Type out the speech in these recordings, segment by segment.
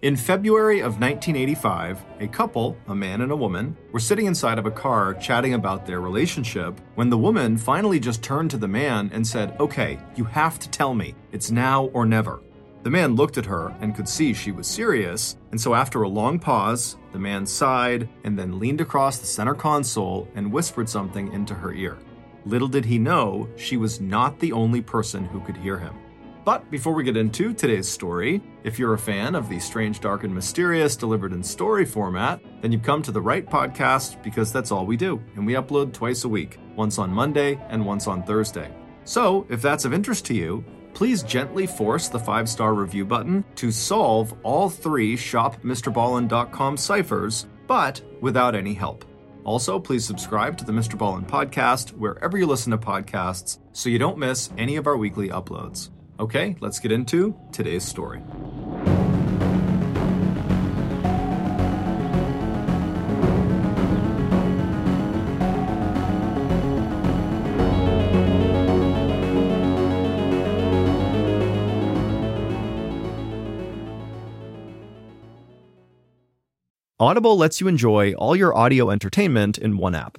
In February of 1985, a couple, a man and a woman, were sitting inside of a car chatting about their relationship when the woman finally just turned to the man and said, Okay, you have to tell me. It's now or never. The man looked at her and could see she was serious, and so after a long pause, the man sighed and then leaned across the center console and whispered something into her ear. Little did he know, she was not the only person who could hear him. But before we get into today's story, if you're a fan of the strange, dark, and mysterious delivered in story format, then you've come to the right podcast because that's all we do, and we upload twice a week, once on Monday and once on Thursday. So, if that's of interest to you, please gently force the five star review button to solve all three shopmrballen.com ciphers, but without any help. Also, please subscribe to the Mr. Ballen podcast wherever you listen to podcasts so you don't miss any of our weekly uploads. Okay, let's get into today's story. Audible lets you enjoy all your audio entertainment in one app.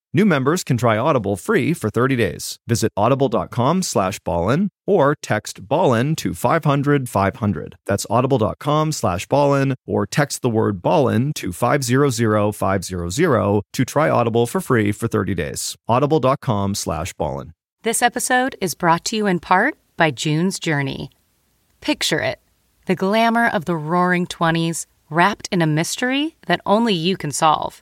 New members can try Audible free for 30 days. Visit audible.com slash ballen or text ballen to 500 500. That's audible.com slash ballen or text the word ballen to 500 500 to try Audible for free for 30 days. audible.com slash ballen. This episode is brought to you in part by June's Journey. Picture it the glamour of the roaring 20s wrapped in a mystery that only you can solve.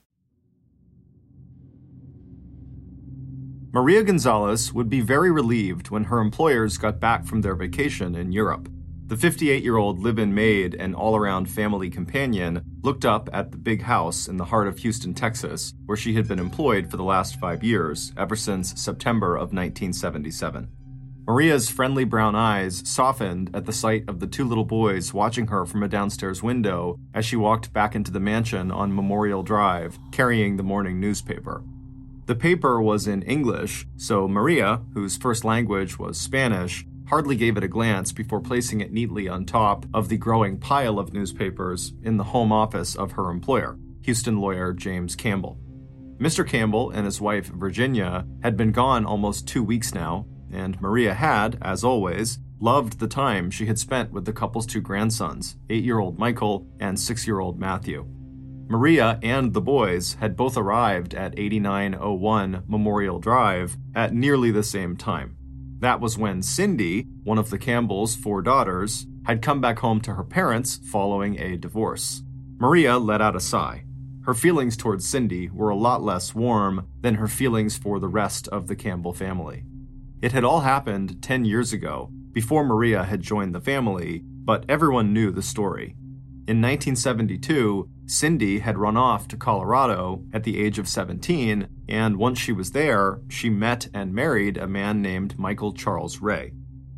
Maria Gonzalez would be very relieved when her employers got back from their vacation in Europe. The 58 year old live in maid and all around family companion looked up at the big house in the heart of Houston, Texas, where she had been employed for the last five years, ever since September of 1977. Maria's friendly brown eyes softened at the sight of the two little boys watching her from a downstairs window as she walked back into the mansion on Memorial Drive, carrying the morning newspaper. The paper was in English, so Maria, whose first language was Spanish, hardly gave it a glance before placing it neatly on top of the growing pile of newspapers in the home office of her employer, Houston lawyer James Campbell. Mr. Campbell and his wife Virginia had been gone almost two weeks now, and Maria had, as always, loved the time she had spent with the couple's two grandsons, eight year old Michael and six year old Matthew. Maria and the boys had both arrived at 8901 Memorial Drive at nearly the same time. That was when Cindy, one of the Campbells' four daughters, had come back home to her parents following a divorce. Maria let out a sigh. Her feelings towards Cindy were a lot less warm than her feelings for the rest of the Campbell family. It had all happened 10 years ago, before Maria had joined the family, but everyone knew the story. In 1972, Cindy had run off to Colorado at the age of 17, and once she was there, she met and married a man named Michael Charles Ray.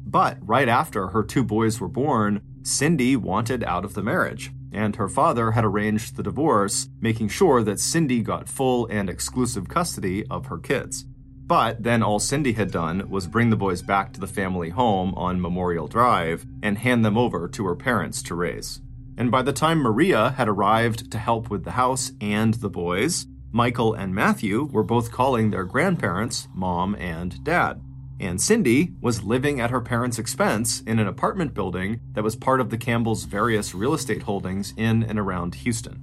But right after her two boys were born, Cindy wanted out of the marriage, and her father had arranged the divorce, making sure that Cindy got full and exclusive custody of her kids. But then all Cindy had done was bring the boys back to the family home on Memorial Drive and hand them over to her parents to raise. And by the time Maria had arrived to help with the house and the boys, Michael and Matthew were both calling their grandparents mom and dad. And Cindy was living at her parents' expense in an apartment building that was part of the Campbells' various real estate holdings in and around Houston.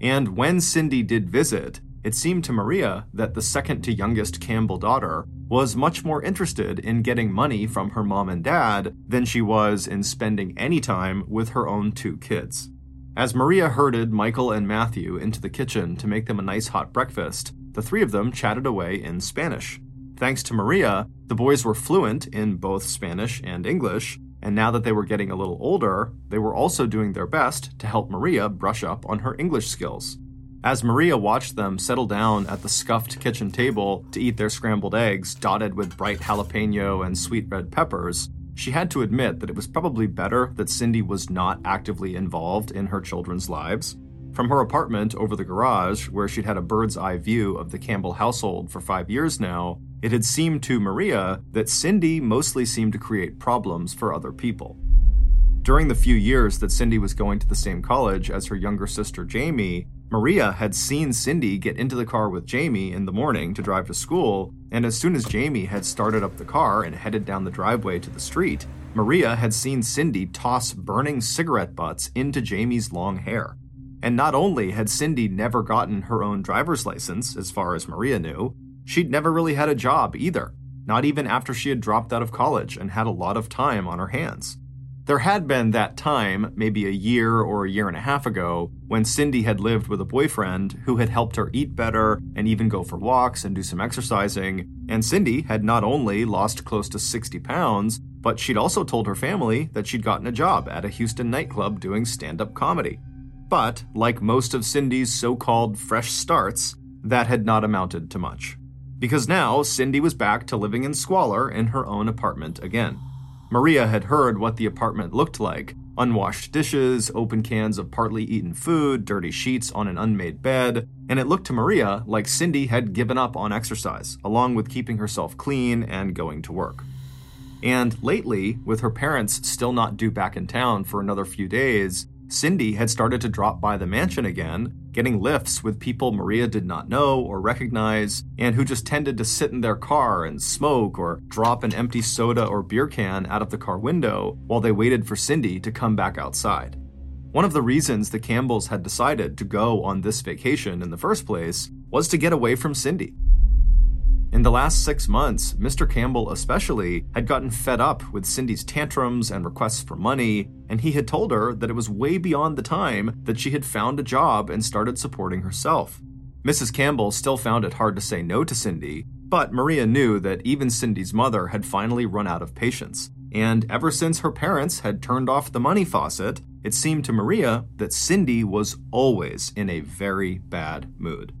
And when Cindy did visit, it seemed to Maria that the second to youngest Campbell daughter was much more interested in getting money from her mom and dad than she was in spending any time with her own two kids. As Maria herded Michael and Matthew into the kitchen to make them a nice hot breakfast, the three of them chatted away in Spanish. Thanks to Maria, the boys were fluent in both Spanish and English, and now that they were getting a little older, they were also doing their best to help Maria brush up on her English skills. As Maria watched them settle down at the scuffed kitchen table to eat their scrambled eggs dotted with bright jalapeno and sweet red peppers, she had to admit that it was probably better that Cindy was not actively involved in her children's lives. From her apartment over the garage, where she'd had a bird's eye view of the Campbell household for five years now, it had seemed to Maria that Cindy mostly seemed to create problems for other people. During the few years that Cindy was going to the same college as her younger sister Jamie, Maria had seen Cindy get into the car with Jamie in the morning to drive to school, and as soon as Jamie had started up the car and headed down the driveway to the street, Maria had seen Cindy toss burning cigarette butts into Jamie's long hair. And not only had Cindy never gotten her own driver's license, as far as Maria knew, she'd never really had a job either, not even after she had dropped out of college and had a lot of time on her hands. There had been that time, maybe a year or a year and a half ago, when Cindy had lived with a boyfriend who had helped her eat better and even go for walks and do some exercising. And Cindy had not only lost close to 60 pounds, but she'd also told her family that she'd gotten a job at a Houston nightclub doing stand up comedy. But, like most of Cindy's so called fresh starts, that had not amounted to much. Because now Cindy was back to living in squalor in her own apartment again. Maria had heard what the apartment looked like unwashed dishes, open cans of partly eaten food, dirty sheets on an unmade bed, and it looked to Maria like Cindy had given up on exercise, along with keeping herself clean and going to work. And lately, with her parents still not due back in town for another few days, Cindy had started to drop by the mansion again, getting lifts with people Maria did not know or recognize, and who just tended to sit in their car and smoke or drop an empty soda or beer can out of the car window while they waited for Cindy to come back outside. One of the reasons the Campbells had decided to go on this vacation in the first place was to get away from Cindy. In the last six months, Mr. Campbell especially had gotten fed up with Cindy's tantrums and requests for money, and he had told her that it was way beyond the time that she had found a job and started supporting herself. Mrs. Campbell still found it hard to say no to Cindy, but Maria knew that even Cindy's mother had finally run out of patience. And ever since her parents had turned off the money faucet, it seemed to Maria that Cindy was always in a very bad mood.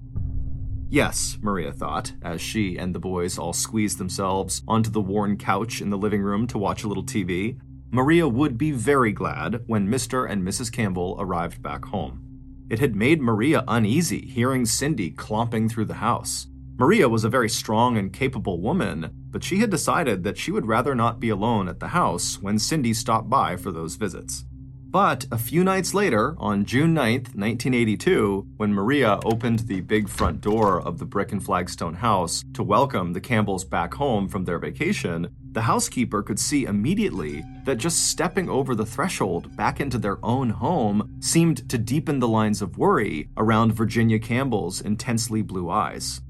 Yes, Maria thought, as she and the boys all squeezed themselves onto the worn couch in the living room to watch a little TV. Maria would be very glad when Mr. and Mrs. Campbell arrived back home. It had made Maria uneasy hearing Cindy clomping through the house. Maria was a very strong and capable woman, but she had decided that she would rather not be alone at the house when Cindy stopped by for those visits. But a few nights later, on June 9th, 1982, when Maria opened the big front door of the brick and flagstone house to welcome the Campbells back home from their vacation, the housekeeper could see immediately that just stepping over the threshold back into their own home seemed to deepen the lines of worry around Virginia Campbell's intensely blue eyes.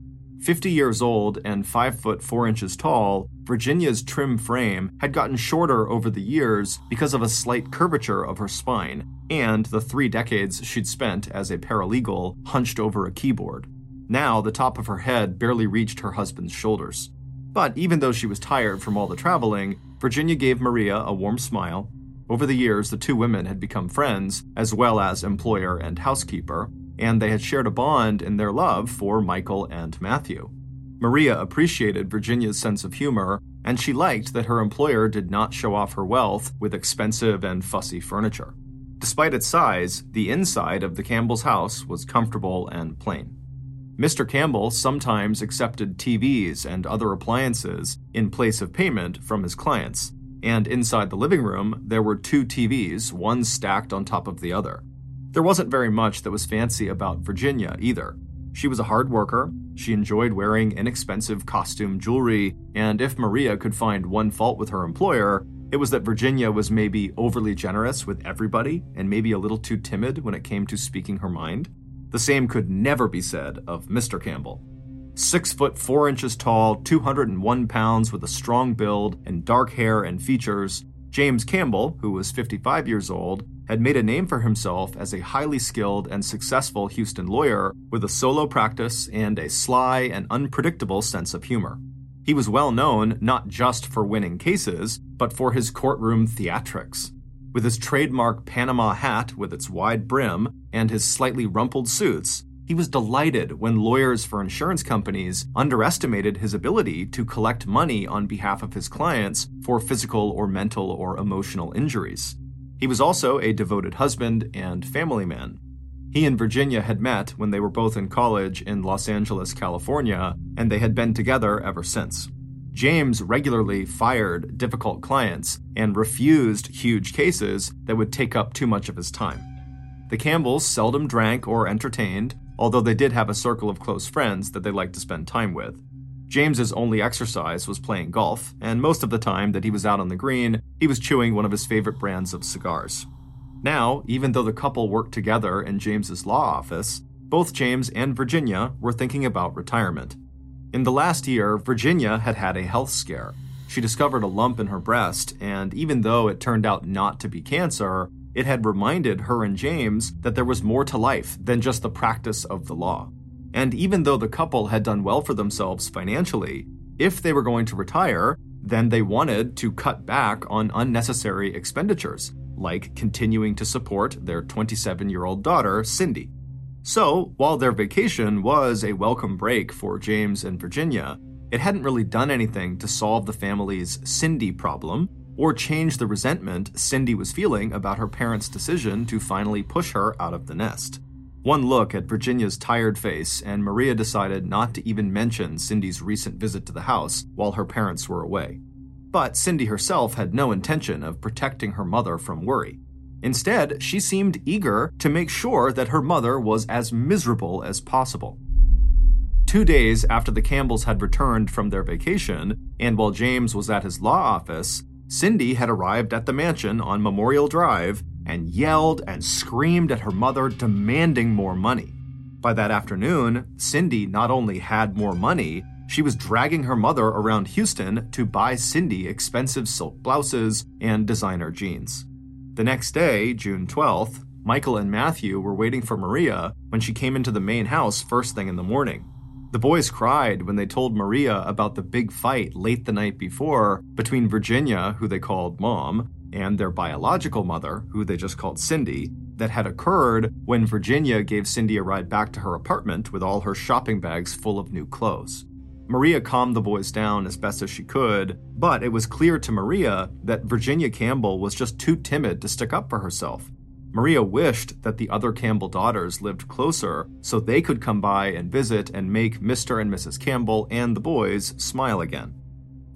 50 years old and 5 foot 4 inches tall, Virginia's trim frame had gotten shorter over the years because of a slight curvature of her spine and the three decades she'd spent as a paralegal hunched over a keyboard. Now, the top of her head barely reached her husband's shoulders. But even though she was tired from all the traveling, Virginia gave Maria a warm smile. Over the years, the two women had become friends, as well as employer and housekeeper, and they had shared a bond in their love for Michael and Matthew. Maria appreciated Virginia's sense of humor, and she liked that her employer did not show off her wealth with expensive and fussy furniture. Despite its size, the inside of the Campbell's house was comfortable and plain. Mr. Campbell sometimes accepted TVs and other appliances in place of payment from his clients, and inside the living room, there were two TVs, one stacked on top of the other. There wasn't very much that was fancy about Virginia either. She was a hard worker, she enjoyed wearing inexpensive costume jewelry, and if Maria could find one fault with her employer, it was that Virginia was maybe overly generous with everybody and maybe a little too timid when it came to speaking her mind. The same could never be said of Mr. Campbell. Six foot four inches tall, 201 pounds with a strong build and dark hair and features, James Campbell, who was 55 years old, had made a name for himself as a highly skilled and successful Houston lawyer with a solo practice and a sly and unpredictable sense of humor. He was well known not just for winning cases, but for his courtroom theatrics. With his trademark Panama hat with its wide brim and his slightly rumpled suits, he was delighted when lawyers for insurance companies underestimated his ability to collect money on behalf of his clients for physical or mental or emotional injuries. He was also a devoted husband and family man. He and Virginia had met when they were both in college in Los Angeles, California, and they had been together ever since. James regularly fired difficult clients and refused huge cases that would take up too much of his time. The Campbells seldom drank or entertained, although they did have a circle of close friends that they liked to spend time with. James's only exercise was playing golf, and most of the time that he was out on the green, he was chewing one of his favorite brands of cigars. Now, even though the couple worked together in James's law office, both James and Virginia were thinking about retirement. In the last year, Virginia had had a health scare. She discovered a lump in her breast, and even though it turned out not to be cancer, it had reminded her and James that there was more to life than just the practice of the law. And even though the couple had done well for themselves financially, if they were going to retire, then they wanted to cut back on unnecessary expenditures, like continuing to support their 27 year old daughter, Cindy. So, while their vacation was a welcome break for James and Virginia, it hadn't really done anything to solve the family's Cindy problem or change the resentment Cindy was feeling about her parents' decision to finally push her out of the nest. One look at Virginia's tired face, and Maria decided not to even mention Cindy's recent visit to the house while her parents were away. But Cindy herself had no intention of protecting her mother from worry. Instead, she seemed eager to make sure that her mother was as miserable as possible. Two days after the Campbells had returned from their vacation, and while James was at his law office, Cindy had arrived at the mansion on Memorial Drive and yelled and screamed at her mother, demanding more money. By that afternoon, Cindy not only had more money, she was dragging her mother around Houston to buy Cindy expensive silk blouses and designer jeans. The next day, June 12th, Michael and Matthew were waiting for Maria when she came into the main house first thing in the morning. The boys cried when they told Maria about the big fight late the night before between Virginia, who they called Mom, and their biological mother, who they just called Cindy, that had occurred when Virginia gave Cindy a ride back to her apartment with all her shopping bags full of new clothes. Maria calmed the boys down as best as she could, but it was clear to Maria that Virginia Campbell was just too timid to stick up for herself. Maria wished that the other Campbell daughters lived closer so they could come by and visit and make Mr. and Mrs. Campbell and the boys smile again.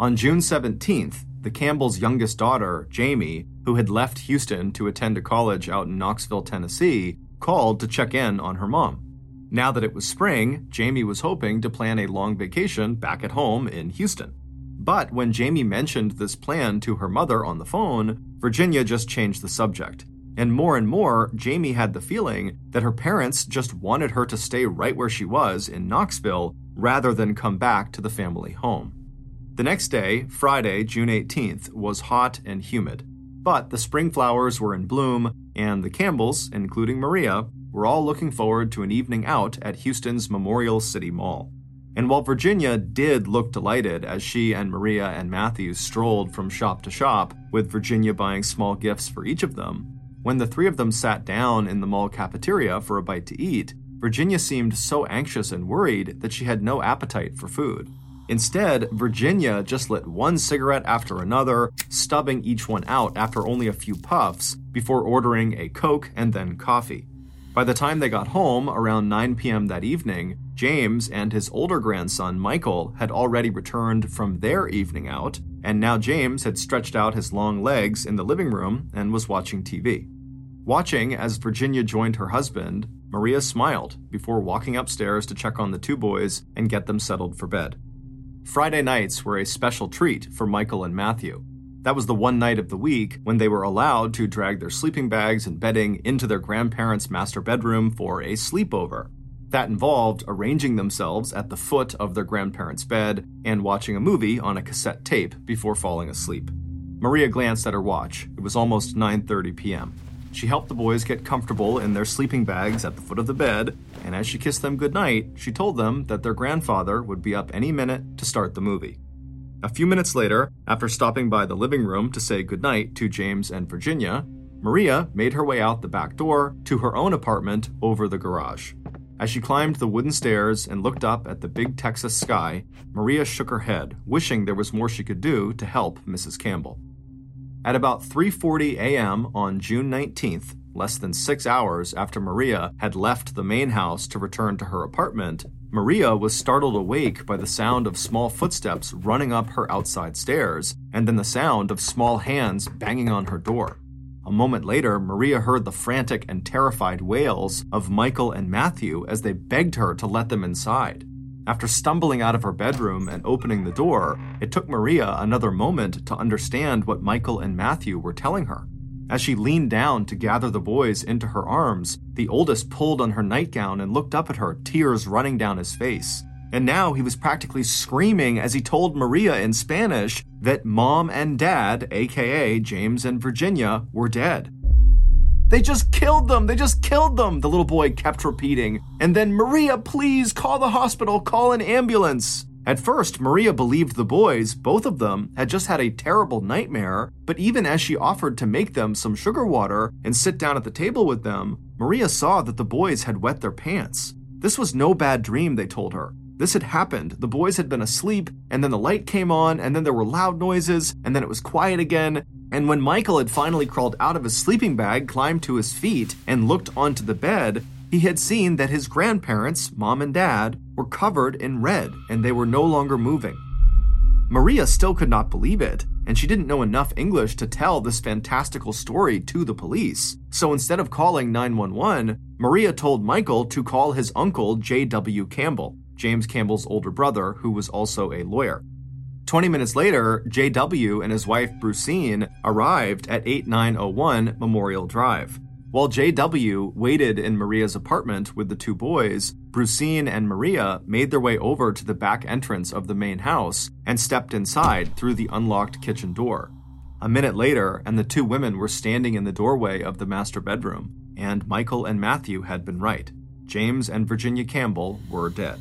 On June 17th, the Campbells' youngest daughter, Jamie, who had left Houston to attend a college out in Knoxville, Tennessee, called to check in on her mom. Now that it was spring, Jamie was hoping to plan a long vacation back at home in Houston. But when Jamie mentioned this plan to her mother on the phone, Virginia just changed the subject. And more and more, Jamie had the feeling that her parents just wanted her to stay right where she was in Knoxville rather than come back to the family home. The next day, Friday, June 18th, was hot and humid. But the spring flowers were in bloom, and the Campbells, including Maria, were all looking forward to an evening out at Houston's Memorial City Mall. And while Virginia did look delighted as she and Maria and Matthew strolled from shop to shop, with Virginia buying small gifts for each of them, when the three of them sat down in the mall cafeteria for a bite to eat, Virginia seemed so anxious and worried that she had no appetite for food. Instead, Virginia just lit one cigarette after another, stubbing each one out after only a few puffs, before ordering a Coke and then coffee. By the time they got home, around 9 p.m. that evening, James and his older grandson, Michael, had already returned from their evening out, and now James had stretched out his long legs in the living room and was watching TV. Watching as Virginia joined her husband, Maria smiled before walking upstairs to check on the two boys and get them settled for bed. Friday nights were a special treat for Michael and Matthew. That was the one night of the week when they were allowed to drag their sleeping bags and bedding into their grandparents' master bedroom for a sleepover. That involved arranging themselves at the foot of their grandparents' bed and watching a movie on a cassette tape before falling asleep. Maria glanced at her watch. It was almost 9:30 p.m. She helped the boys get comfortable in their sleeping bags at the foot of the bed, and as she kissed them goodnight, she told them that their grandfather would be up any minute to start the movie. A few minutes later, after stopping by the living room to say goodnight to James and Virginia, Maria made her way out the back door to her own apartment over the garage. As she climbed the wooden stairs and looked up at the big Texas sky, Maria shook her head, wishing there was more she could do to help Mrs. Campbell. At about 3:40 a.m. on June 19th, less than 6 hours after Maria had left the main house to return to her apartment, Maria was startled awake by the sound of small footsteps running up her outside stairs, and then the sound of small hands banging on her door. A moment later, Maria heard the frantic and terrified wails of Michael and Matthew as they begged her to let them inside. After stumbling out of her bedroom and opening the door, it took Maria another moment to understand what Michael and Matthew were telling her. As she leaned down to gather the boys into her arms, the oldest pulled on her nightgown and looked up at her, tears running down his face. And now he was practically screaming as he told Maria in Spanish that mom and dad, aka James and Virginia, were dead. They just killed them! They just killed them! The little boy kept repeating. And then, Maria, please call the hospital, call an ambulance. At first, Maria believed the boys, both of them, had just had a terrible nightmare, but even as she offered to make them some sugar water and sit down at the table with them, Maria saw that the boys had wet their pants. This was no bad dream, they told her. This had happened. The boys had been asleep, and then the light came on, and then there were loud noises, and then it was quiet again. And when Michael had finally crawled out of his sleeping bag, climbed to his feet, and looked onto the bed, he had seen that his grandparents, mom and dad, were covered in red and they were no longer moving. Maria still could not believe it, and she didn't know enough English to tell this fantastical story to the police. So instead of calling 911, Maria told Michael to call his uncle J.W. Campbell, James Campbell's older brother, who was also a lawyer. 20 minutes later, J.W. and his wife Brucine arrived at 8901 Memorial Drive. While JW waited in Maria's apartment with the two boys, Brucine and Maria made their way over to the back entrance of the main house and stepped inside through the unlocked kitchen door. A minute later, and the two women were standing in the doorway of the master bedroom, and Michael and Matthew had been right. James and Virginia Campbell were dead.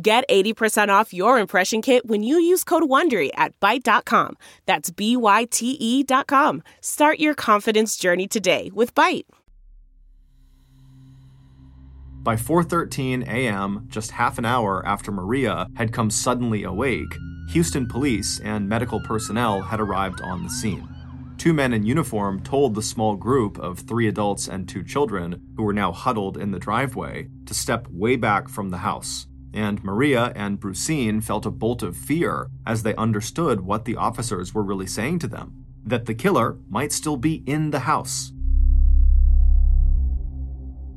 Get 80% off your impression kit when you use code WONDERY at Byte.com. That's B-Y-T-E dot com. Start your confidence journey today with Byte. By 4:13 a.m., just half an hour after Maria had come suddenly awake, Houston police and medical personnel had arrived on the scene. Two men in uniform told the small group of three adults and two children, who were now huddled in the driveway, to step way back from the house and Maria and Brucine felt a bolt of fear as they understood what the officers were really saying to them. that the killer might still be in the house.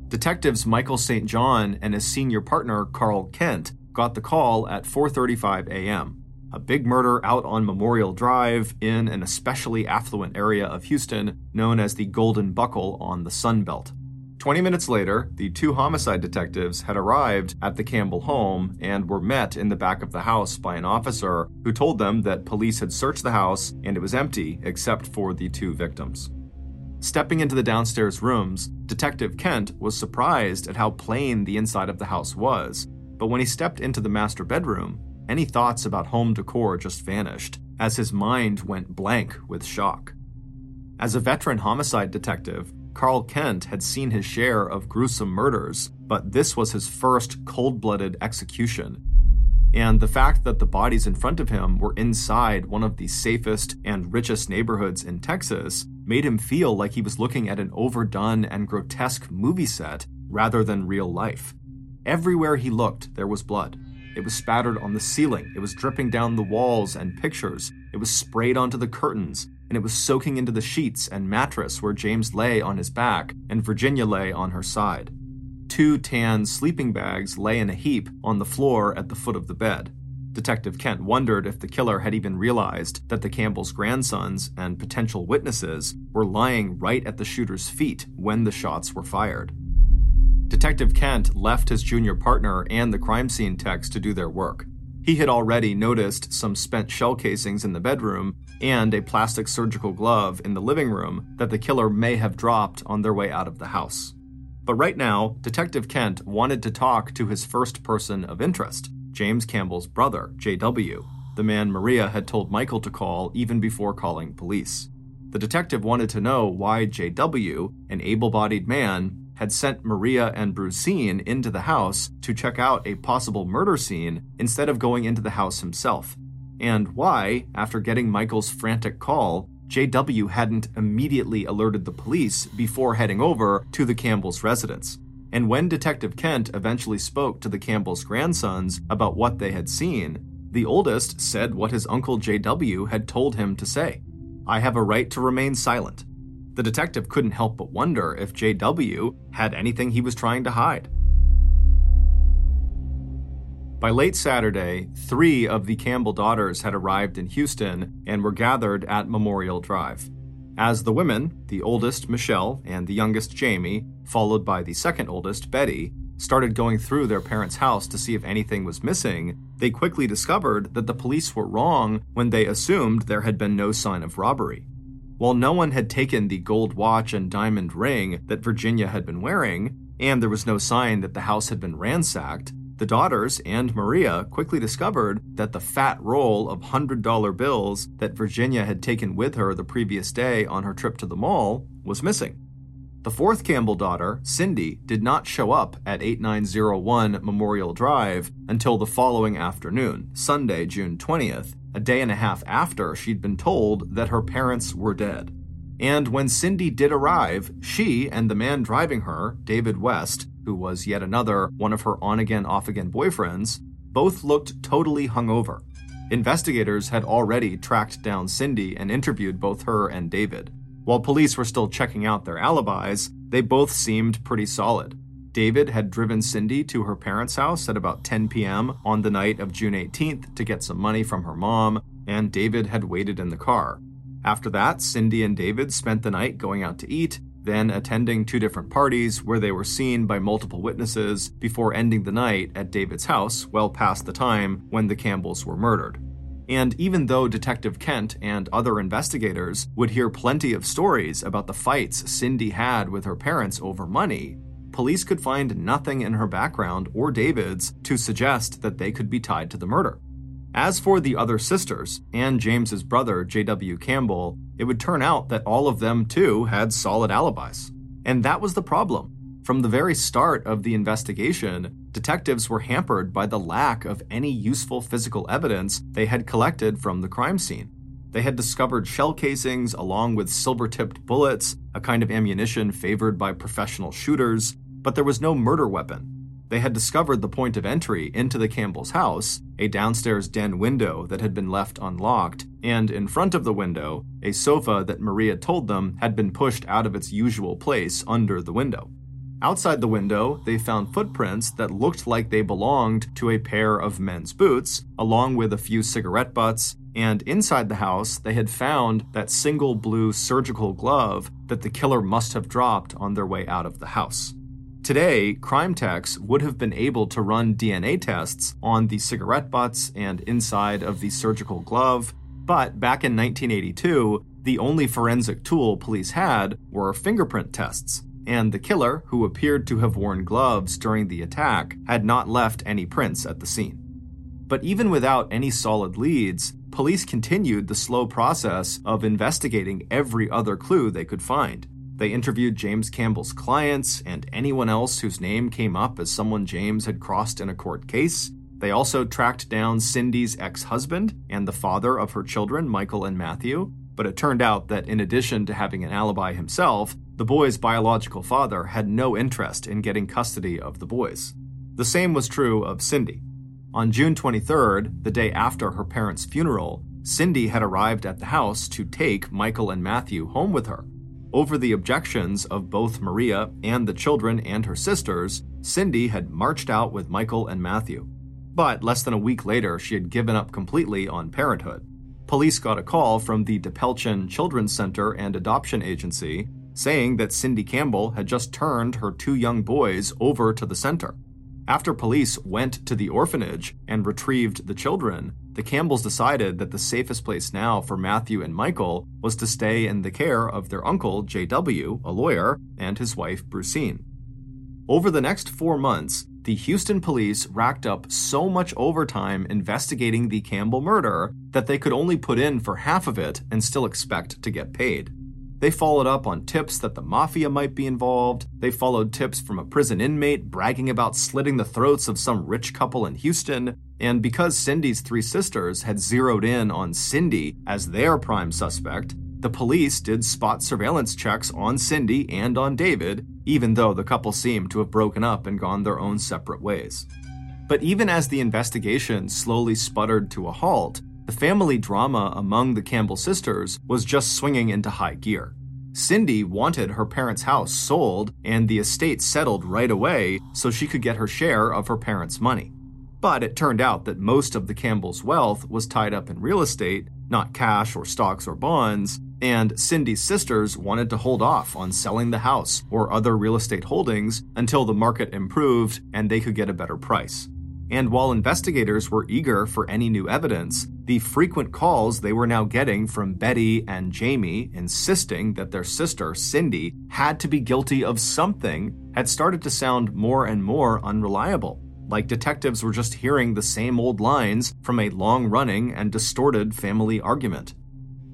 Detectives Michael St. John and his senior partner Carl Kent got the call at 4:35 a.m. A big murder out on Memorial Drive in an especially affluent area of Houston known as the Golden Buckle on the Sun Belt. 20 minutes later, the two homicide detectives had arrived at the Campbell home and were met in the back of the house by an officer who told them that police had searched the house and it was empty except for the two victims. Stepping into the downstairs rooms, Detective Kent was surprised at how plain the inside of the house was, but when he stepped into the master bedroom, any thoughts about home decor just vanished, as his mind went blank with shock. As a veteran homicide detective, Carl Kent had seen his share of gruesome murders, but this was his first cold blooded execution. And the fact that the bodies in front of him were inside one of the safest and richest neighborhoods in Texas made him feel like he was looking at an overdone and grotesque movie set rather than real life. Everywhere he looked, there was blood. It was spattered on the ceiling, it was dripping down the walls and pictures, it was sprayed onto the curtains, and it was soaking into the sheets and mattress where James lay on his back and Virginia lay on her side. Two tan sleeping bags lay in a heap on the floor at the foot of the bed. Detective Kent wondered if the killer had even realized that the Campbells' grandsons and potential witnesses were lying right at the shooter's feet when the shots were fired. Detective Kent left his junior partner and the crime scene techs to do their work. He had already noticed some spent shell casings in the bedroom and a plastic surgical glove in the living room that the killer may have dropped on their way out of the house. But right now, Detective Kent wanted to talk to his first person of interest, James Campbell's brother, JW, the man Maria had told Michael to call even before calling police. The detective wanted to know why JW, an able bodied man, had sent Maria and Brucine into the house to check out a possible murder scene instead of going into the house himself and why, after getting Michael's frantic call, JW hadn't immediately alerted the police before heading over to the Campbell's residence. And when Detective Kent eventually spoke to the Campbell's grandsons about what they had seen, the oldest said what his uncle JW had told him to say I have a right to remain silent. The detective couldn't help but wonder if JW had anything he was trying to hide. By late Saturday, three of the Campbell daughters had arrived in Houston and were gathered at Memorial Drive. As the women, the oldest, Michelle, and the youngest, Jamie, followed by the second oldest, Betty, started going through their parents' house to see if anything was missing, they quickly discovered that the police were wrong when they assumed there had been no sign of robbery. While no one had taken the gold watch and diamond ring that Virginia had been wearing, and there was no sign that the house had been ransacked, the daughters and Maria quickly discovered that the fat roll of $100 bills that Virginia had taken with her the previous day on her trip to the mall was missing. The fourth Campbell daughter, Cindy, did not show up at 8901 Memorial Drive until the following afternoon, Sunday, June 20th, a day and a half after she'd been told that her parents were dead. And when Cindy did arrive, she and the man driving her, David West, who was yet another one of her on again, off again boyfriends, both looked totally hungover. Investigators had already tracked down Cindy and interviewed both her and David. While police were still checking out their alibis, they both seemed pretty solid. David had driven Cindy to her parents' house at about 10 p.m. on the night of June 18th to get some money from her mom, and David had waited in the car. After that, Cindy and David spent the night going out to eat, then attending two different parties where they were seen by multiple witnesses before ending the night at David's house well past the time when the Campbells were murdered. And even though Detective Kent and other investigators would hear plenty of stories about the fights Cindy had with her parents over money, police could find nothing in her background or David's to suggest that they could be tied to the murder. As for the other sisters and James's brother, J.W. Campbell, it would turn out that all of them too had solid alibis. And that was the problem. From the very start of the investigation, detectives were hampered by the lack of any useful physical evidence they had collected from the crime scene. They had discovered shell casings along with silver tipped bullets, a kind of ammunition favored by professional shooters, but there was no murder weapon. they had discovered the point of entry into the Campbell's house, a downstairs den window that had been left unlocked, and in front of the window, a sofa that Maria told them had been pushed out of its usual place under the window. Outside the window, they found footprints that looked like they belonged to a pair of men's boots, along with a few cigarette butts. And inside the house, they had found that single blue surgical glove that the killer must have dropped on their way out of the house. Today, crime techs would have been able to run DNA tests on the cigarette butts and inside of the surgical glove, but back in 1982, the only forensic tool police had were fingerprint tests, and the killer, who appeared to have worn gloves during the attack, had not left any prints at the scene. But even without any solid leads, police continued the slow process of investigating every other clue they could find. They interviewed James Campbell's clients and anyone else whose name came up as someone James had crossed in a court case. They also tracked down Cindy's ex husband and the father of her children, Michael and Matthew. But it turned out that in addition to having an alibi himself, the boy's biological father had no interest in getting custody of the boys. The same was true of Cindy. On June 23rd, the day after her parents' funeral, Cindy had arrived at the house to take Michael and Matthew home with her. Over the objections of both Maria and the children and her sisters, Cindy had marched out with Michael and Matthew. But less than a week later, she had given up completely on parenthood. Police got a call from the DePelchin Children's Center and Adoption Agency saying that Cindy Campbell had just turned her two young boys over to the center. After police went to the orphanage and retrieved the children, the Campbells decided that the safest place now for Matthew and Michael was to stay in the care of their uncle, J.W., a lawyer, and his wife, Brucine. Over the next four months, the Houston police racked up so much overtime investigating the Campbell murder that they could only put in for half of it and still expect to get paid. They followed up on tips that the mafia might be involved. They followed tips from a prison inmate bragging about slitting the throats of some rich couple in Houston. And because Cindy's three sisters had zeroed in on Cindy as their prime suspect, the police did spot surveillance checks on Cindy and on David, even though the couple seemed to have broken up and gone their own separate ways. But even as the investigation slowly sputtered to a halt, the family drama among the Campbell sisters was just swinging into high gear. Cindy wanted her parents' house sold and the estate settled right away so she could get her share of her parents' money. But it turned out that most of the Campbells' wealth was tied up in real estate, not cash or stocks or bonds, and Cindy's sisters wanted to hold off on selling the house or other real estate holdings until the market improved and they could get a better price. And while investigators were eager for any new evidence, the frequent calls they were now getting from Betty and Jamie insisting that their sister, Cindy, had to be guilty of something had started to sound more and more unreliable. Like detectives were just hearing the same old lines from a long running and distorted family argument.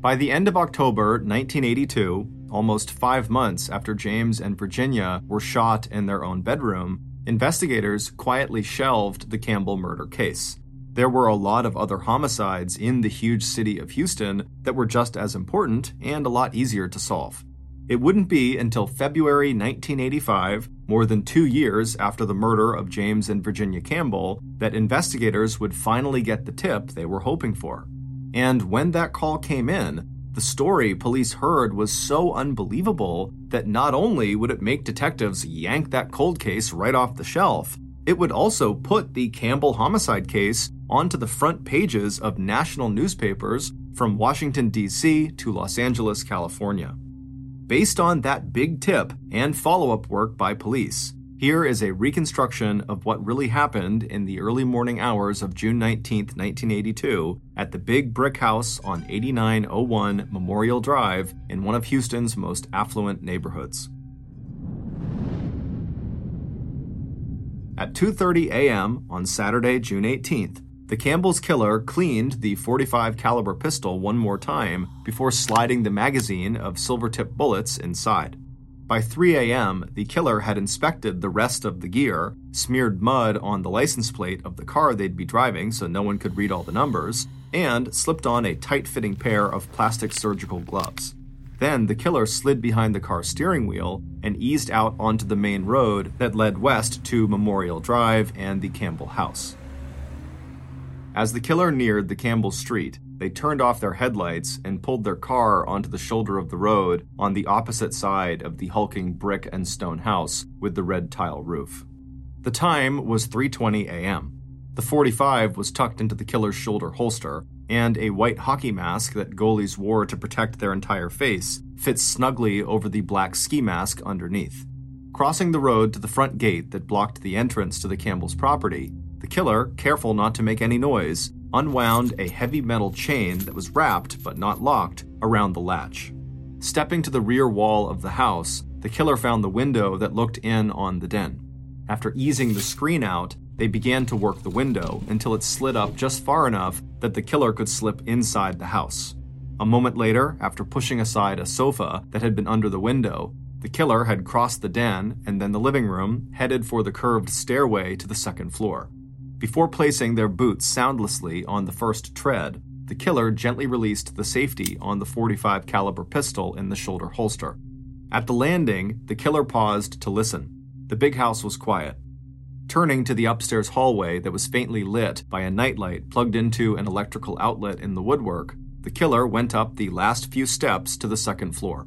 By the end of October 1982, almost five months after James and Virginia were shot in their own bedroom, investigators quietly shelved the Campbell murder case. There were a lot of other homicides in the huge city of Houston that were just as important and a lot easier to solve. It wouldn't be until February 1985, more than two years after the murder of James and Virginia Campbell, that investigators would finally get the tip they were hoping for. And when that call came in, the story police heard was so unbelievable that not only would it make detectives yank that cold case right off the shelf, it would also put the Campbell homicide case onto the front pages of national newspapers from Washington, D.C. to Los Angeles, California. Based on that big tip and follow up work by police, here is a reconstruction of what really happened in the early morning hours of June 19, 1982, at the Big Brick House on 8901 Memorial Drive in one of Houston's most affluent neighborhoods. At 2:30 a.m. on Saturday, June 18th, the Campbell's killer cleaned the 45 caliber pistol one more time before sliding the magazine of silver-tipped bullets inside. By 3 a.m., the killer had inspected the rest of the gear, smeared mud on the license plate of the car they'd be driving so no one could read all the numbers, and slipped on a tight fitting pair of plastic surgical gloves. Then the killer slid behind the car's steering wheel and eased out onto the main road that led west to Memorial Drive and the Campbell house. As the killer neared the Campbell Street, they turned off their headlights and pulled their car onto the shoulder of the road on the opposite side of the hulking brick and stone house with the red tile roof. The time was 3:20 a.m. The 45 was tucked into the killer's shoulder holster, and a white hockey mask that goalies wore to protect their entire face fits snugly over the black ski mask underneath. Crossing the road to the front gate that blocked the entrance to the Campbell's property, the killer, careful not to make any noise, unwound a heavy metal chain that was wrapped, but not locked, around the latch. Stepping to the rear wall of the house, the killer found the window that looked in on the den. After easing the screen out, they began to work the window until it slid up just far enough that the killer could slip inside the house. A moment later, after pushing aside a sofa that had been under the window, the killer had crossed the den and then the living room, headed for the curved stairway to the second floor. Before placing their boots soundlessly on the first tread, the killer gently released the safety on the 45 caliber pistol in the shoulder holster. At the landing, the killer paused to listen. The big house was quiet. Turning to the upstairs hallway that was faintly lit by a nightlight plugged into an electrical outlet in the woodwork, the killer went up the last few steps to the second floor.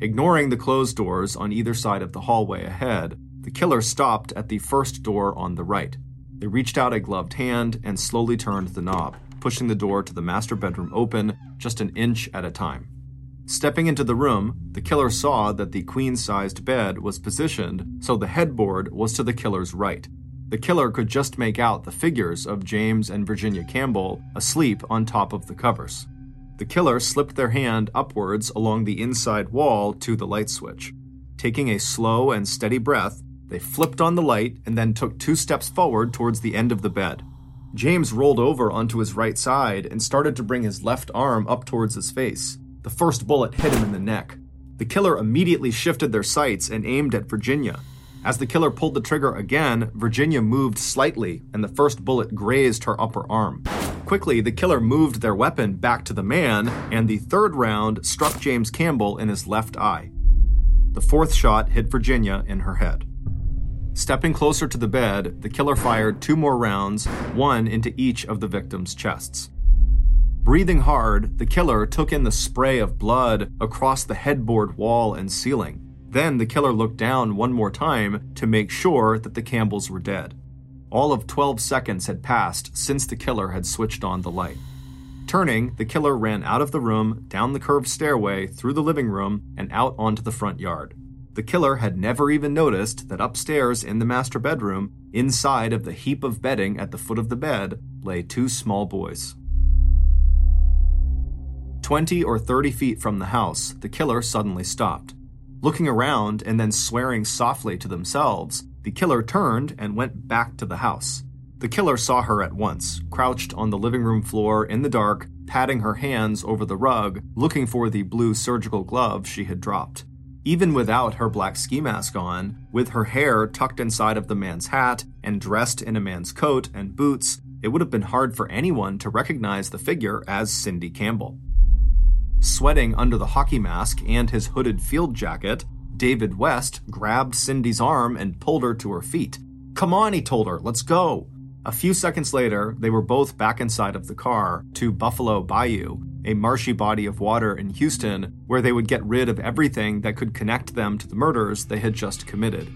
Ignoring the closed doors on either side of the hallway ahead, the killer stopped at the first door on the right. They reached out a gloved hand and slowly turned the knob, pushing the door to the master bedroom open just an inch at a time. Stepping into the room, the killer saw that the queen sized bed was positioned so the headboard was to the killer's right. The killer could just make out the figures of James and Virginia Campbell asleep on top of the covers. The killer slipped their hand upwards along the inside wall to the light switch. Taking a slow and steady breath, they flipped on the light and then took two steps forward towards the end of the bed. James rolled over onto his right side and started to bring his left arm up towards his face. The first bullet hit him in the neck. The killer immediately shifted their sights and aimed at Virginia. As the killer pulled the trigger again, Virginia moved slightly, and the first bullet grazed her upper arm. Quickly, the killer moved their weapon back to the man, and the third round struck James Campbell in his left eye. The fourth shot hit Virginia in her head. Stepping closer to the bed, the killer fired two more rounds, one into each of the victims' chests. Breathing hard, the killer took in the spray of blood across the headboard wall and ceiling. Then the killer looked down one more time to make sure that the Campbells were dead. All of 12 seconds had passed since the killer had switched on the light. Turning, the killer ran out of the room, down the curved stairway, through the living room, and out onto the front yard. The killer had never even noticed that upstairs in the master bedroom, inside of the heap of bedding at the foot of the bed, lay two small boys. Twenty or thirty feet from the house, the killer suddenly stopped. Looking around and then swearing softly to themselves, the killer turned and went back to the house. The killer saw her at once, crouched on the living room floor in the dark, patting her hands over the rug, looking for the blue surgical glove she had dropped. Even without her black ski mask on, with her hair tucked inside of the man's hat and dressed in a man's coat and boots, it would have been hard for anyone to recognize the figure as Cindy Campbell. Sweating under the hockey mask and his hooded field jacket, David West grabbed Cindy's arm and pulled her to her feet. Come on, he told her, let's go. A few seconds later, they were both back inside of the car to Buffalo Bayou, a marshy body of water in Houston where they would get rid of everything that could connect them to the murders they had just committed.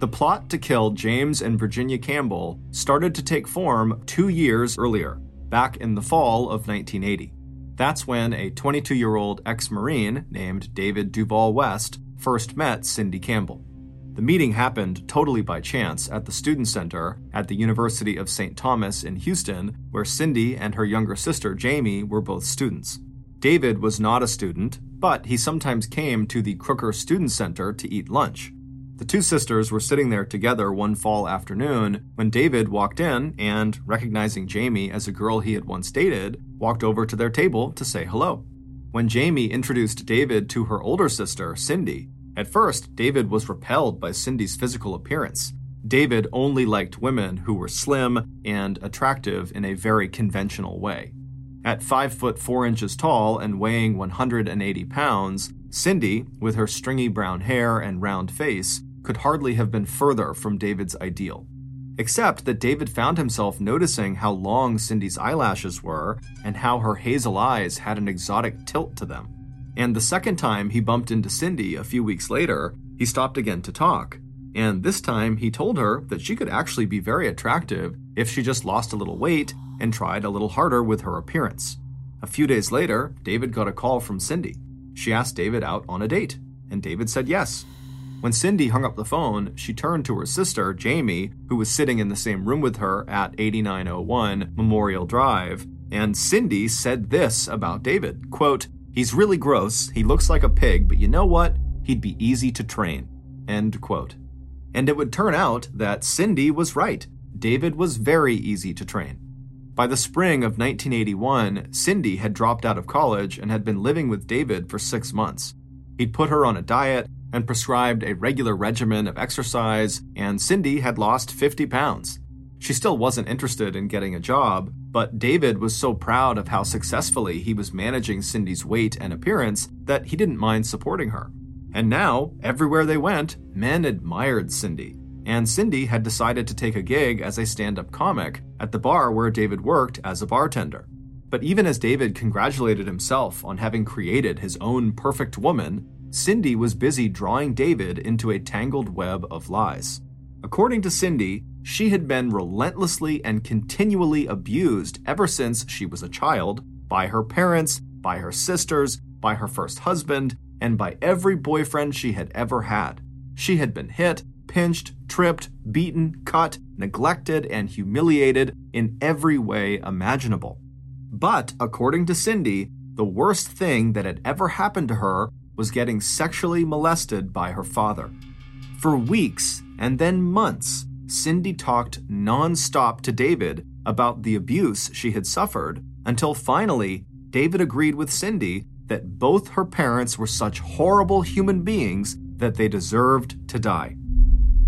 The plot to kill James and Virginia Campbell started to take form two years earlier, back in the fall of 1980. That's when a 22 year old ex Marine named David Duval West first met Cindy Campbell. The meeting happened totally by chance at the Student Center at the University of St. Thomas in Houston, where Cindy and her younger sister Jamie were both students. David was not a student, but he sometimes came to the Crooker Student Center to eat lunch. The two sisters were sitting there together one fall afternoon when David walked in and, recognizing Jamie as a girl he had once dated, walked over to their table to say hello. When Jamie introduced David to her older sister, Cindy, at first, David was repelled by Cindy's physical appearance. David only liked women who were slim and attractive in a very conventional way. At 5 foot 4 inches tall and weighing 180 pounds, Cindy, with her stringy brown hair and round face, could hardly have been further from David's ideal. Except that David found himself noticing how long Cindy's eyelashes were and how her hazel eyes had an exotic tilt to them. And the second time he bumped into Cindy a few weeks later, he stopped again to talk. And this time he told her that she could actually be very attractive if she just lost a little weight and tried a little harder with her appearance. A few days later, David got a call from Cindy. She asked David out on a date, and David said yes. When Cindy hung up the phone, she turned to her sister, Jamie, who was sitting in the same room with her at 8901 Memorial Drive, and Cindy said this about David, quote, "He's really gross. He looks like a pig, but you know what? He'd be easy to train." End quote. And it would turn out that Cindy was right. David was very easy to train. By the spring of 1981, Cindy had dropped out of college and had been living with David for six months. He'd put her on a diet and prescribed a regular regimen of exercise, and Cindy had lost 50 pounds. She still wasn't interested in getting a job, but David was so proud of how successfully he was managing Cindy's weight and appearance that he didn't mind supporting her. And now, everywhere they went, men admired Cindy. And Cindy had decided to take a gig as a stand up comic at the bar where David worked as a bartender. But even as David congratulated himself on having created his own perfect woman, Cindy was busy drawing David into a tangled web of lies. According to Cindy, she had been relentlessly and continually abused ever since she was a child by her parents, by her sisters, by her first husband, and by every boyfriend she had ever had. She had been hit, pinched, tripped, beaten, cut, neglected, and humiliated in every way imaginable. But according to Cindy, the worst thing that had ever happened to her was getting sexually molested by her father. For weeks and then months, Cindy talked nonstop to David about the abuse she had suffered until finally David agreed with Cindy that both her parents were such horrible human beings that they deserved to die.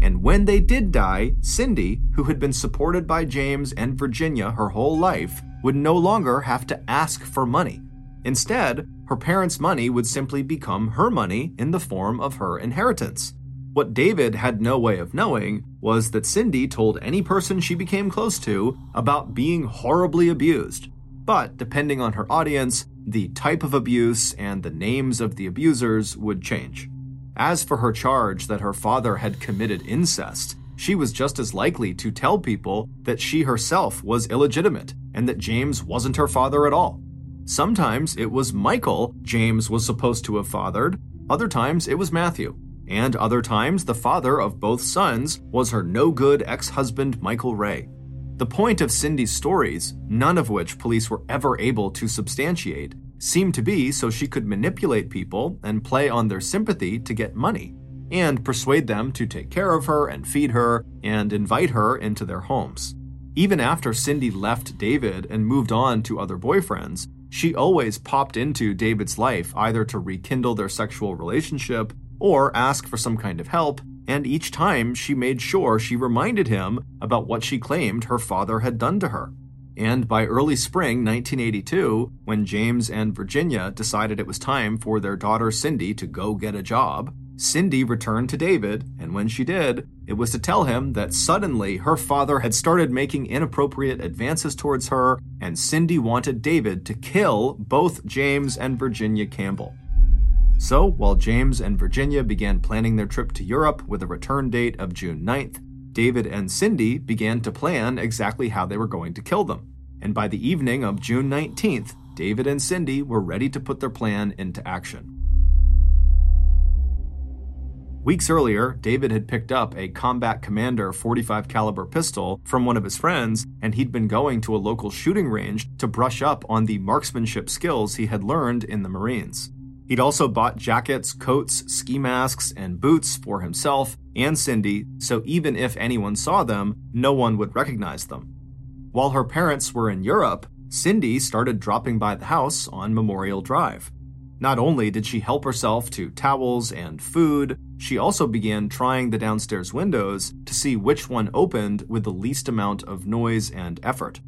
And when they did die, Cindy, who had been supported by James and Virginia her whole life, would no longer have to ask for money. Instead, her parents' money would simply become her money in the form of her inheritance. What David had no way of knowing was that Cindy told any person she became close to about being horribly abused. But depending on her audience, the type of abuse and the names of the abusers would change. As for her charge that her father had committed incest, she was just as likely to tell people that she herself was illegitimate and that James wasn't her father at all. Sometimes it was Michael James was supposed to have fathered, other times it was Matthew, and other times the father of both sons was her no good ex husband Michael Ray. The point of Cindy's stories, none of which police were ever able to substantiate, seemed to be so she could manipulate people and play on their sympathy to get money, and persuade them to take care of her and feed her and invite her into their homes. Even after Cindy left David and moved on to other boyfriends, she always popped into David's life either to rekindle their sexual relationship or ask for some kind of help, and each time she made sure she reminded him about what she claimed her father had done to her. And by early spring 1982, when James and Virginia decided it was time for their daughter Cindy to go get a job, Cindy returned to David, and when she did, it was to tell him that suddenly her father had started making inappropriate advances towards her, and Cindy wanted David to kill both James and Virginia Campbell. So, while James and Virginia began planning their trip to Europe with a return date of June 9th, David and Cindy began to plan exactly how they were going to kill them. And by the evening of June 19th, David and Cindy were ready to put their plan into action. Weeks earlier, David had picked up a Combat Commander 45 caliber pistol from one of his friends, and he'd been going to a local shooting range to brush up on the marksmanship skills he had learned in the Marines. He'd also bought jackets, coats, ski masks, and boots for himself and Cindy, so even if anyone saw them, no one would recognize them. While her parents were in Europe, Cindy started dropping by the house on Memorial Drive. Not only did she help herself to towels and food, she also began trying the downstairs windows to see which one opened with the least amount of noise and effort.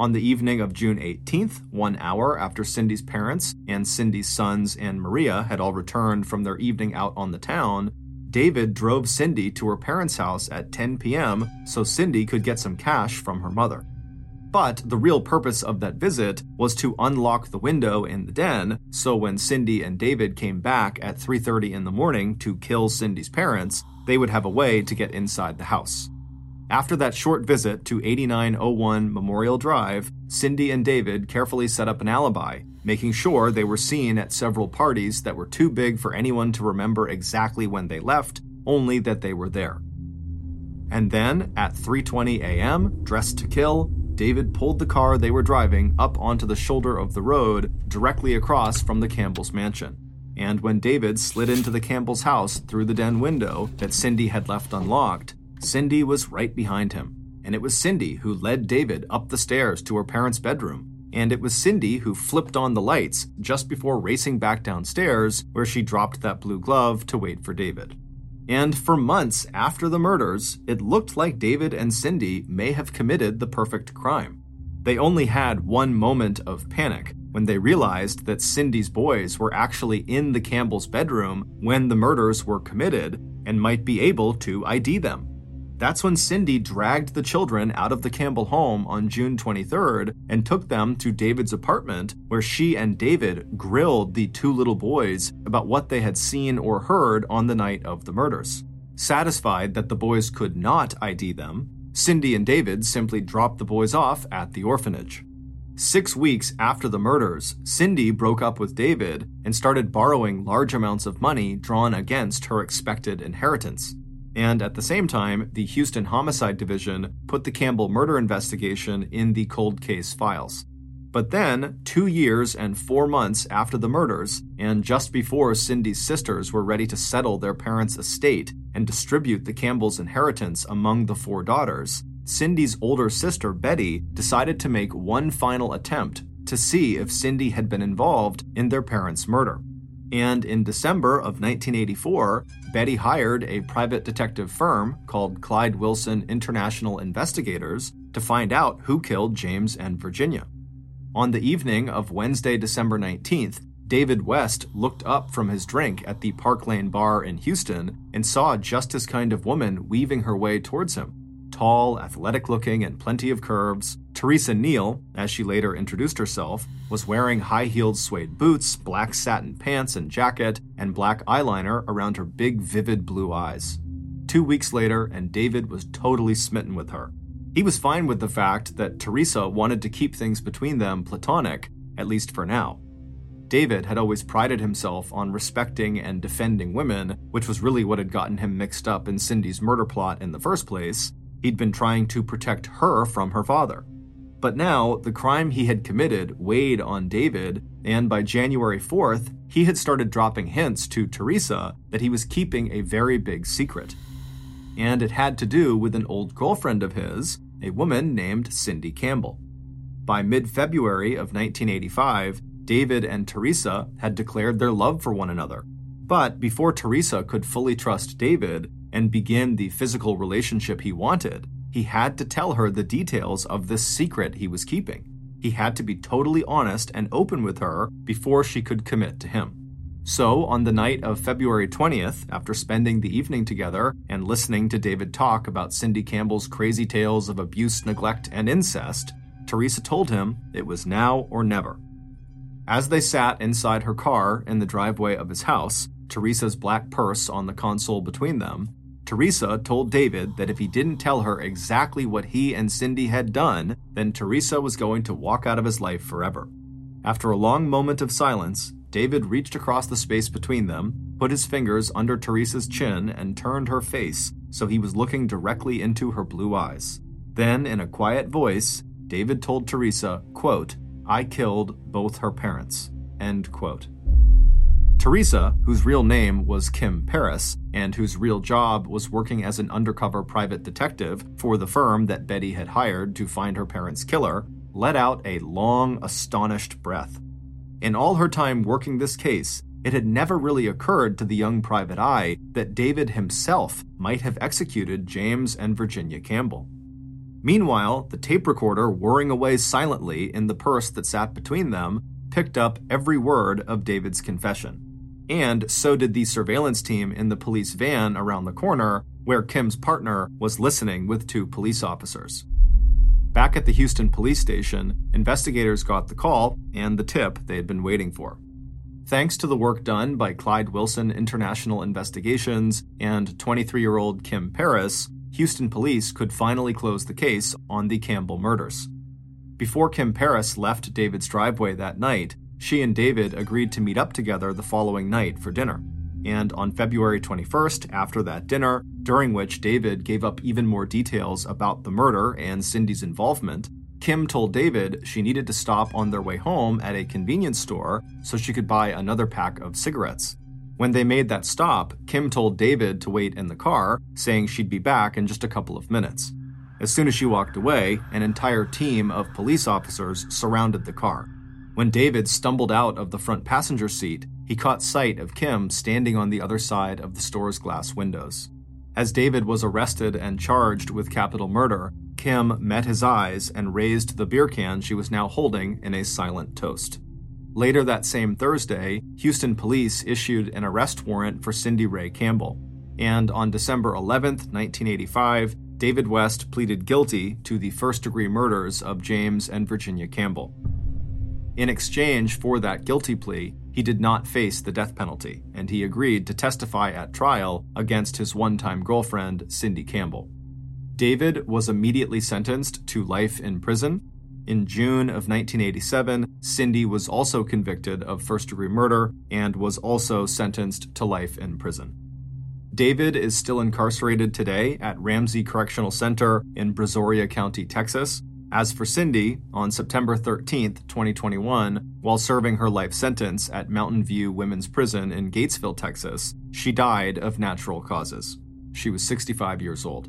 On the evening of June 18th, one hour after Cindy's parents and Cindy's sons and Maria had all returned from their evening out on the town, David drove Cindy to her parents' house at 10 p.m. so Cindy could get some cash from her mother. But the real purpose of that visit was to unlock the window in the den, so when Cindy and David came back at 3:30 in the morning to kill Cindy's parents, they would have a way to get inside the house. After that short visit to 8901 Memorial Drive, Cindy and David carefully set up an alibi, making sure they were seen at several parties that were too big for anyone to remember exactly when they left, only that they were there. And then, at 3:20 a.m., dressed to kill, David pulled the car they were driving up onto the shoulder of the road directly across from the Campbell's mansion. And when David slid into the Campbell's house through the den window that Cindy had left unlocked, Cindy was right behind him, and it was Cindy who led David up the stairs to her parents' bedroom. And it was Cindy who flipped on the lights just before racing back downstairs, where she dropped that blue glove to wait for David. And for months after the murders, it looked like David and Cindy may have committed the perfect crime. They only had one moment of panic when they realized that Cindy's boys were actually in the Campbell's bedroom when the murders were committed and might be able to ID them. That's when Cindy dragged the children out of the Campbell home on June 23rd and took them to David's apartment, where she and David grilled the two little boys about what they had seen or heard on the night of the murders. Satisfied that the boys could not ID them, Cindy and David simply dropped the boys off at the orphanage. Six weeks after the murders, Cindy broke up with David and started borrowing large amounts of money drawn against her expected inheritance. And at the same time, the Houston Homicide Division put the Campbell murder investigation in the cold case files. But then, two years and four months after the murders, and just before Cindy's sisters were ready to settle their parents' estate and distribute the Campbell's inheritance among the four daughters, Cindy's older sister, Betty, decided to make one final attempt to see if Cindy had been involved in their parents' murder. And in December of 1984, Betty hired a private detective firm called Clyde Wilson International Investigators to find out who killed James and Virginia. On the evening of Wednesday, December 19th, David West looked up from his drink at the Park Lane bar in Houston and saw just his kind of woman weaving her way towards him tall, athletic looking, and plenty of curves, Teresa Neal, as she later introduced herself, was wearing high heeled suede boots, black satin pants and jacket, and black eyeliner around her big, vivid blue eyes. Two weeks later, and David was totally smitten with her. He was fine with the fact that Teresa wanted to keep things between them platonic, at least for now. David had always prided himself on respecting and defending women, which was really what had gotten him mixed up in Cindy's murder plot in the first place, He'd been trying to protect her from her father. But now, the crime he had committed weighed on David, and by January 4th, he had started dropping hints to Teresa that he was keeping a very big secret. And it had to do with an old girlfriend of his, a woman named Cindy Campbell. By mid February of 1985, David and Teresa had declared their love for one another. But before Teresa could fully trust David, and begin the physical relationship he wanted, he had to tell her the details of this secret he was keeping. He had to be totally honest and open with her before she could commit to him. So, on the night of February 20th, after spending the evening together and listening to David talk about Cindy Campbell's crazy tales of abuse, neglect, and incest, Teresa told him it was now or never. As they sat inside her car in the driveway of his house, Teresa's black purse on the console between them, Teresa told David that if he didn't tell her exactly what he and Cindy had done, then Teresa was going to walk out of his life forever. After a long moment of silence, David reached across the space between them, put his fingers under Teresa's chin, and turned her face so he was looking directly into her blue eyes. Then, in a quiet voice, David told Teresa, quote, I killed both her parents. End quote. Teresa, whose real name was Kim Paris, and whose real job was working as an undercover private detective for the firm that Betty had hired to find her parents' killer, let out a long, astonished breath. In all her time working this case, it had never really occurred to the young private eye that David himself might have executed James and Virginia Campbell. Meanwhile, the tape recorder whirring away silently in the purse that sat between them picked up every word of David's confession. And so did the surveillance team in the police van around the corner, where Kim's partner was listening with two police officers. Back at the Houston police station, investigators got the call and the tip they had been waiting for. Thanks to the work done by Clyde Wilson International Investigations and 23 year old Kim Paris, Houston police could finally close the case on the Campbell murders. Before Kim Paris left David's driveway that night, she and David agreed to meet up together the following night for dinner. And on February 21st, after that dinner, during which David gave up even more details about the murder and Cindy's involvement, Kim told David she needed to stop on their way home at a convenience store so she could buy another pack of cigarettes. When they made that stop, Kim told David to wait in the car, saying she'd be back in just a couple of minutes. As soon as she walked away, an entire team of police officers surrounded the car. When David stumbled out of the front passenger seat, he caught sight of Kim standing on the other side of the store's glass windows. As David was arrested and charged with capital murder, Kim met his eyes and raised the beer can she was now holding in a silent toast. Later that same Thursday, Houston police issued an arrest warrant for Cindy Ray Campbell. And on December 11, 1985, David West pleaded guilty to the first degree murders of James and Virginia Campbell. In exchange for that guilty plea, he did not face the death penalty, and he agreed to testify at trial against his one time girlfriend, Cindy Campbell. David was immediately sentenced to life in prison, in June of 1987, Cindy was also convicted of first degree murder and was also sentenced to life in prison. David is still incarcerated today at Ramsey Correctional Center in Brazoria County, Texas. As for Cindy, on September 13, 2021, while serving her life sentence at Mountain View Women's Prison in Gatesville, Texas, she died of natural causes. She was 65 years old.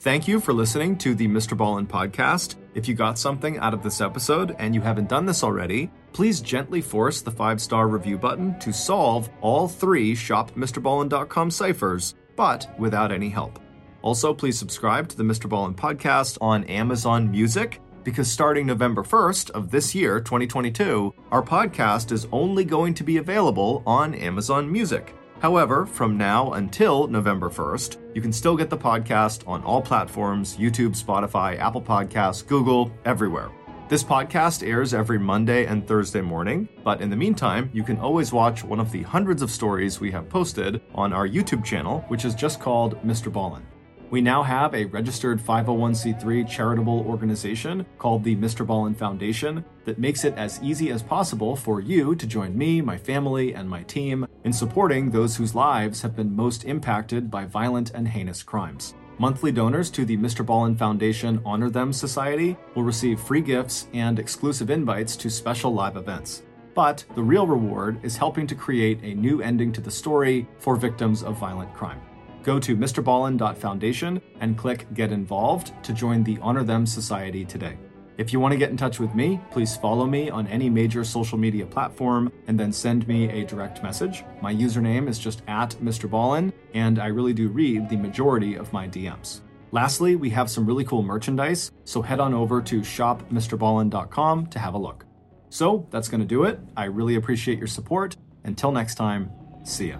Thank you for listening to the Mr. Ballen podcast. If you got something out of this episode and you haven't done this already, please gently force the five star review button to solve all three shopmrballen.com ciphers, but without any help. Also, please subscribe to the Mr. Ballen podcast on Amazon Music because starting November 1st of this year, 2022, our podcast is only going to be available on Amazon Music. However, from now until November 1st, you can still get the podcast on all platforms YouTube, Spotify, Apple Podcasts, Google, everywhere. This podcast airs every Monday and Thursday morning, but in the meantime, you can always watch one of the hundreds of stories we have posted on our YouTube channel, which is just called Mr. Ballen. We now have a registered 501c3 charitable organization called the Mr. Ballen Foundation that makes it as easy as possible for you to join me, my family, and my team in supporting those whose lives have been most impacted by violent and heinous crimes. Monthly donors to the Mr. Ballen Foundation Honor Them Society will receive free gifts and exclusive invites to special live events. But the real reward is helping to create a new ending to the story for victims of violent crime. Go to mrballen.foundation and click Get Involved to join the Honor Them Society today. If you want to get in touch with me, please follow me on any major social media platform and then send me a direct message. My username is just at Mr. Ballen, and I really do read the majority of my DMs. Lastly, we have some really cool merchandise, so head on over to shopmrballen.com to have a look. So that's going to do it. I really appreciate your support. Until next time, see ya.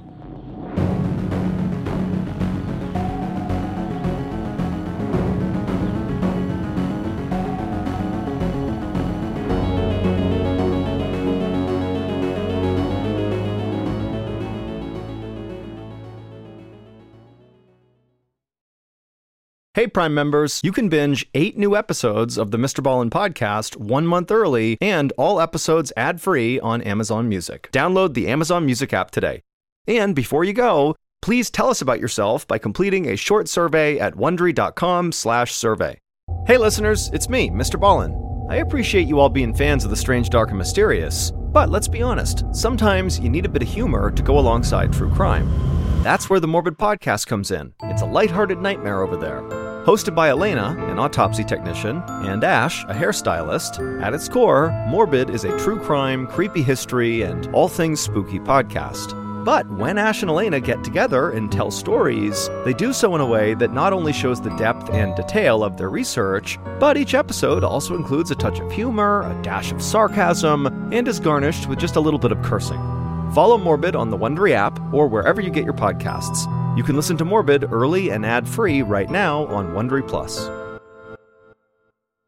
Hey, Prime members, you can binge eight new episodes of the Mr. Ballen podcast one month early and all episodes ad free on Amazon Music. Download the Amazon Music app today. And before you go, please tell us about yourself by completing a short survey at wondery.com/slash survey. Hey, listeners, it's me, Mr. Ballen. I appreciate you all being fans of the strange, dark, and mysterious, but let's be honest, sometimes you need a bit of humor to go alongside true crime. That's where the Morbid Podcast comes in. It's a lighthearted nightmare over there. Hosted by Alaina, an autopsy technician, and Ash, a hairstylist, at its core, Morbid is a true crime, creepy history, and all things spooky podcast. But when Ash and Alaina get together and tell stories, they do so in a way that not only shows the depth and detail of their research, but each episode also includes a touch of humor, a dash of sarcasm, and is garnished with just a little bit of cursing. Follow Morbid on the Wondery app or wherever you get your podcasts. You can listen to Morbid early and ad-free right now on Wondery Plus.